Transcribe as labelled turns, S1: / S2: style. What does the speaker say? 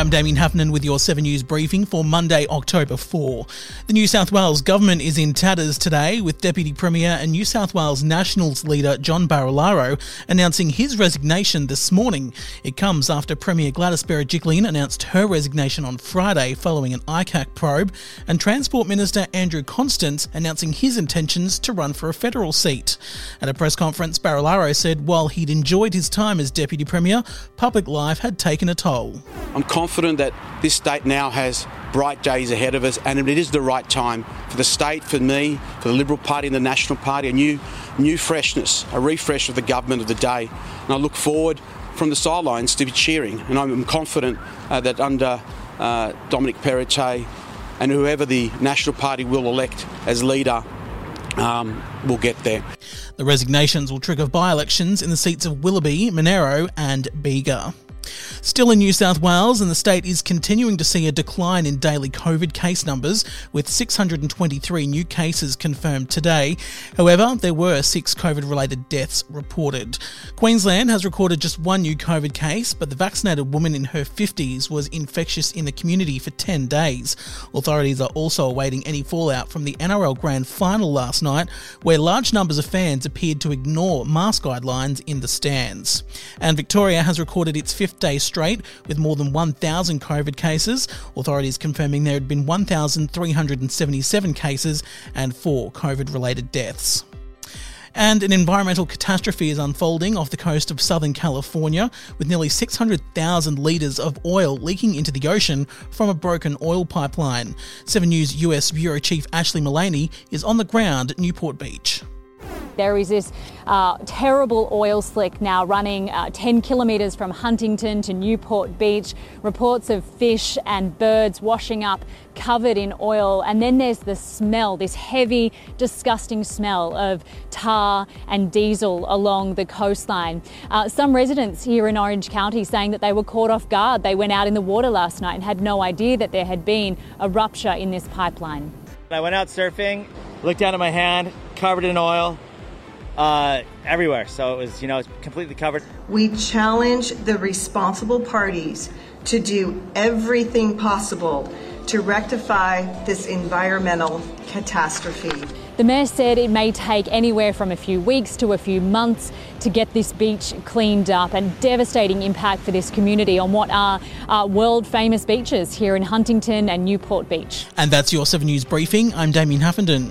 S1: I'm Damien Heffernan with your 7 News briefing for Monday, October 4. The New South Wales government is in tatters today, with Deputy Premier and New South Wales Nationals leader John Barilaro announcing his resignation this morning. It comes after Premier Gladys Berejiklian announced her resignation on Friday following an ICAC probe, and Transport Minister Andrew Constance announcing his intentions to run for a federal seat. At a press conference, Barilaro said while he'd enjoyed his time as Deputy Premier, public life had taken a toll.
S2: I'm confident that this state now has bright days ahead of us, and it is the right time for the state, for me, for the Liberal Party and the National Party, a new, new freshness, a refresh of the government of the day. And I look forward from the sidelines to be cheering, and I'm confident uh, that under uh, Dominic Perrottet and whoever the National Party will elect as leader, um, we'll get there.
S1: The resignations will trigger by elections in the seats of Willoughby, Monaro, and Bega. Still in New South Wales, and the state is continuing to see a decline in daily COVID case numbers, with 623 new cases confirmed today. However, there were six COVID related deaths reported. Queensland has recorded just one new COVID case, but the vaccinated woman in her 50s was infectious in the community for 10 days. Authorities are also awaiting any fallout from the NRL Grand Final last night, where large numbers of fans appeared to ignore mask guidelines in the stands. And Victoria has recorded its fifth day straight with more than 1,000 COVID cases, authorities confirming there had been 1,377 cases and four COVID related deaths. And an environmental catastrophe is unfolding off the coast of Southern California, with nearly 600,000 litres of oil leaking into the ocean from a broken oil pipeline. 7 News US Bureau Chief Ashley Mullaney is on the ground at Newport Beach.
S3: There is this uh, terrible oil slick now running uh, 10 kilometres from Huntington to Newport Beach. Reports of fish and birds washing up covered in oil. And then there's the smell, this heavy, disgusting smell of tar and diesel along the coastline. Uh, some residents here in Orange County saying that they were caught off guard. They went out in the water last night and had no idea that there had been a rupture in this pipeline.
S4: I went out surfing, looked down at my hand, covered in oil, uh, everywhere. So it was, you know, it's completely covered.
S5: We challenge the responsible parties to do everything possible to rectify this environmental catastrophe.
S3: The mayor said it may take anywhere from a few weeks to a few months to get this beach cleaned up and devastating impact for this community on what are uh, world famous beaches here in Huntington and Newport Beach.
S1: And that's your 7 News briefing. I'm Damien Heffernan.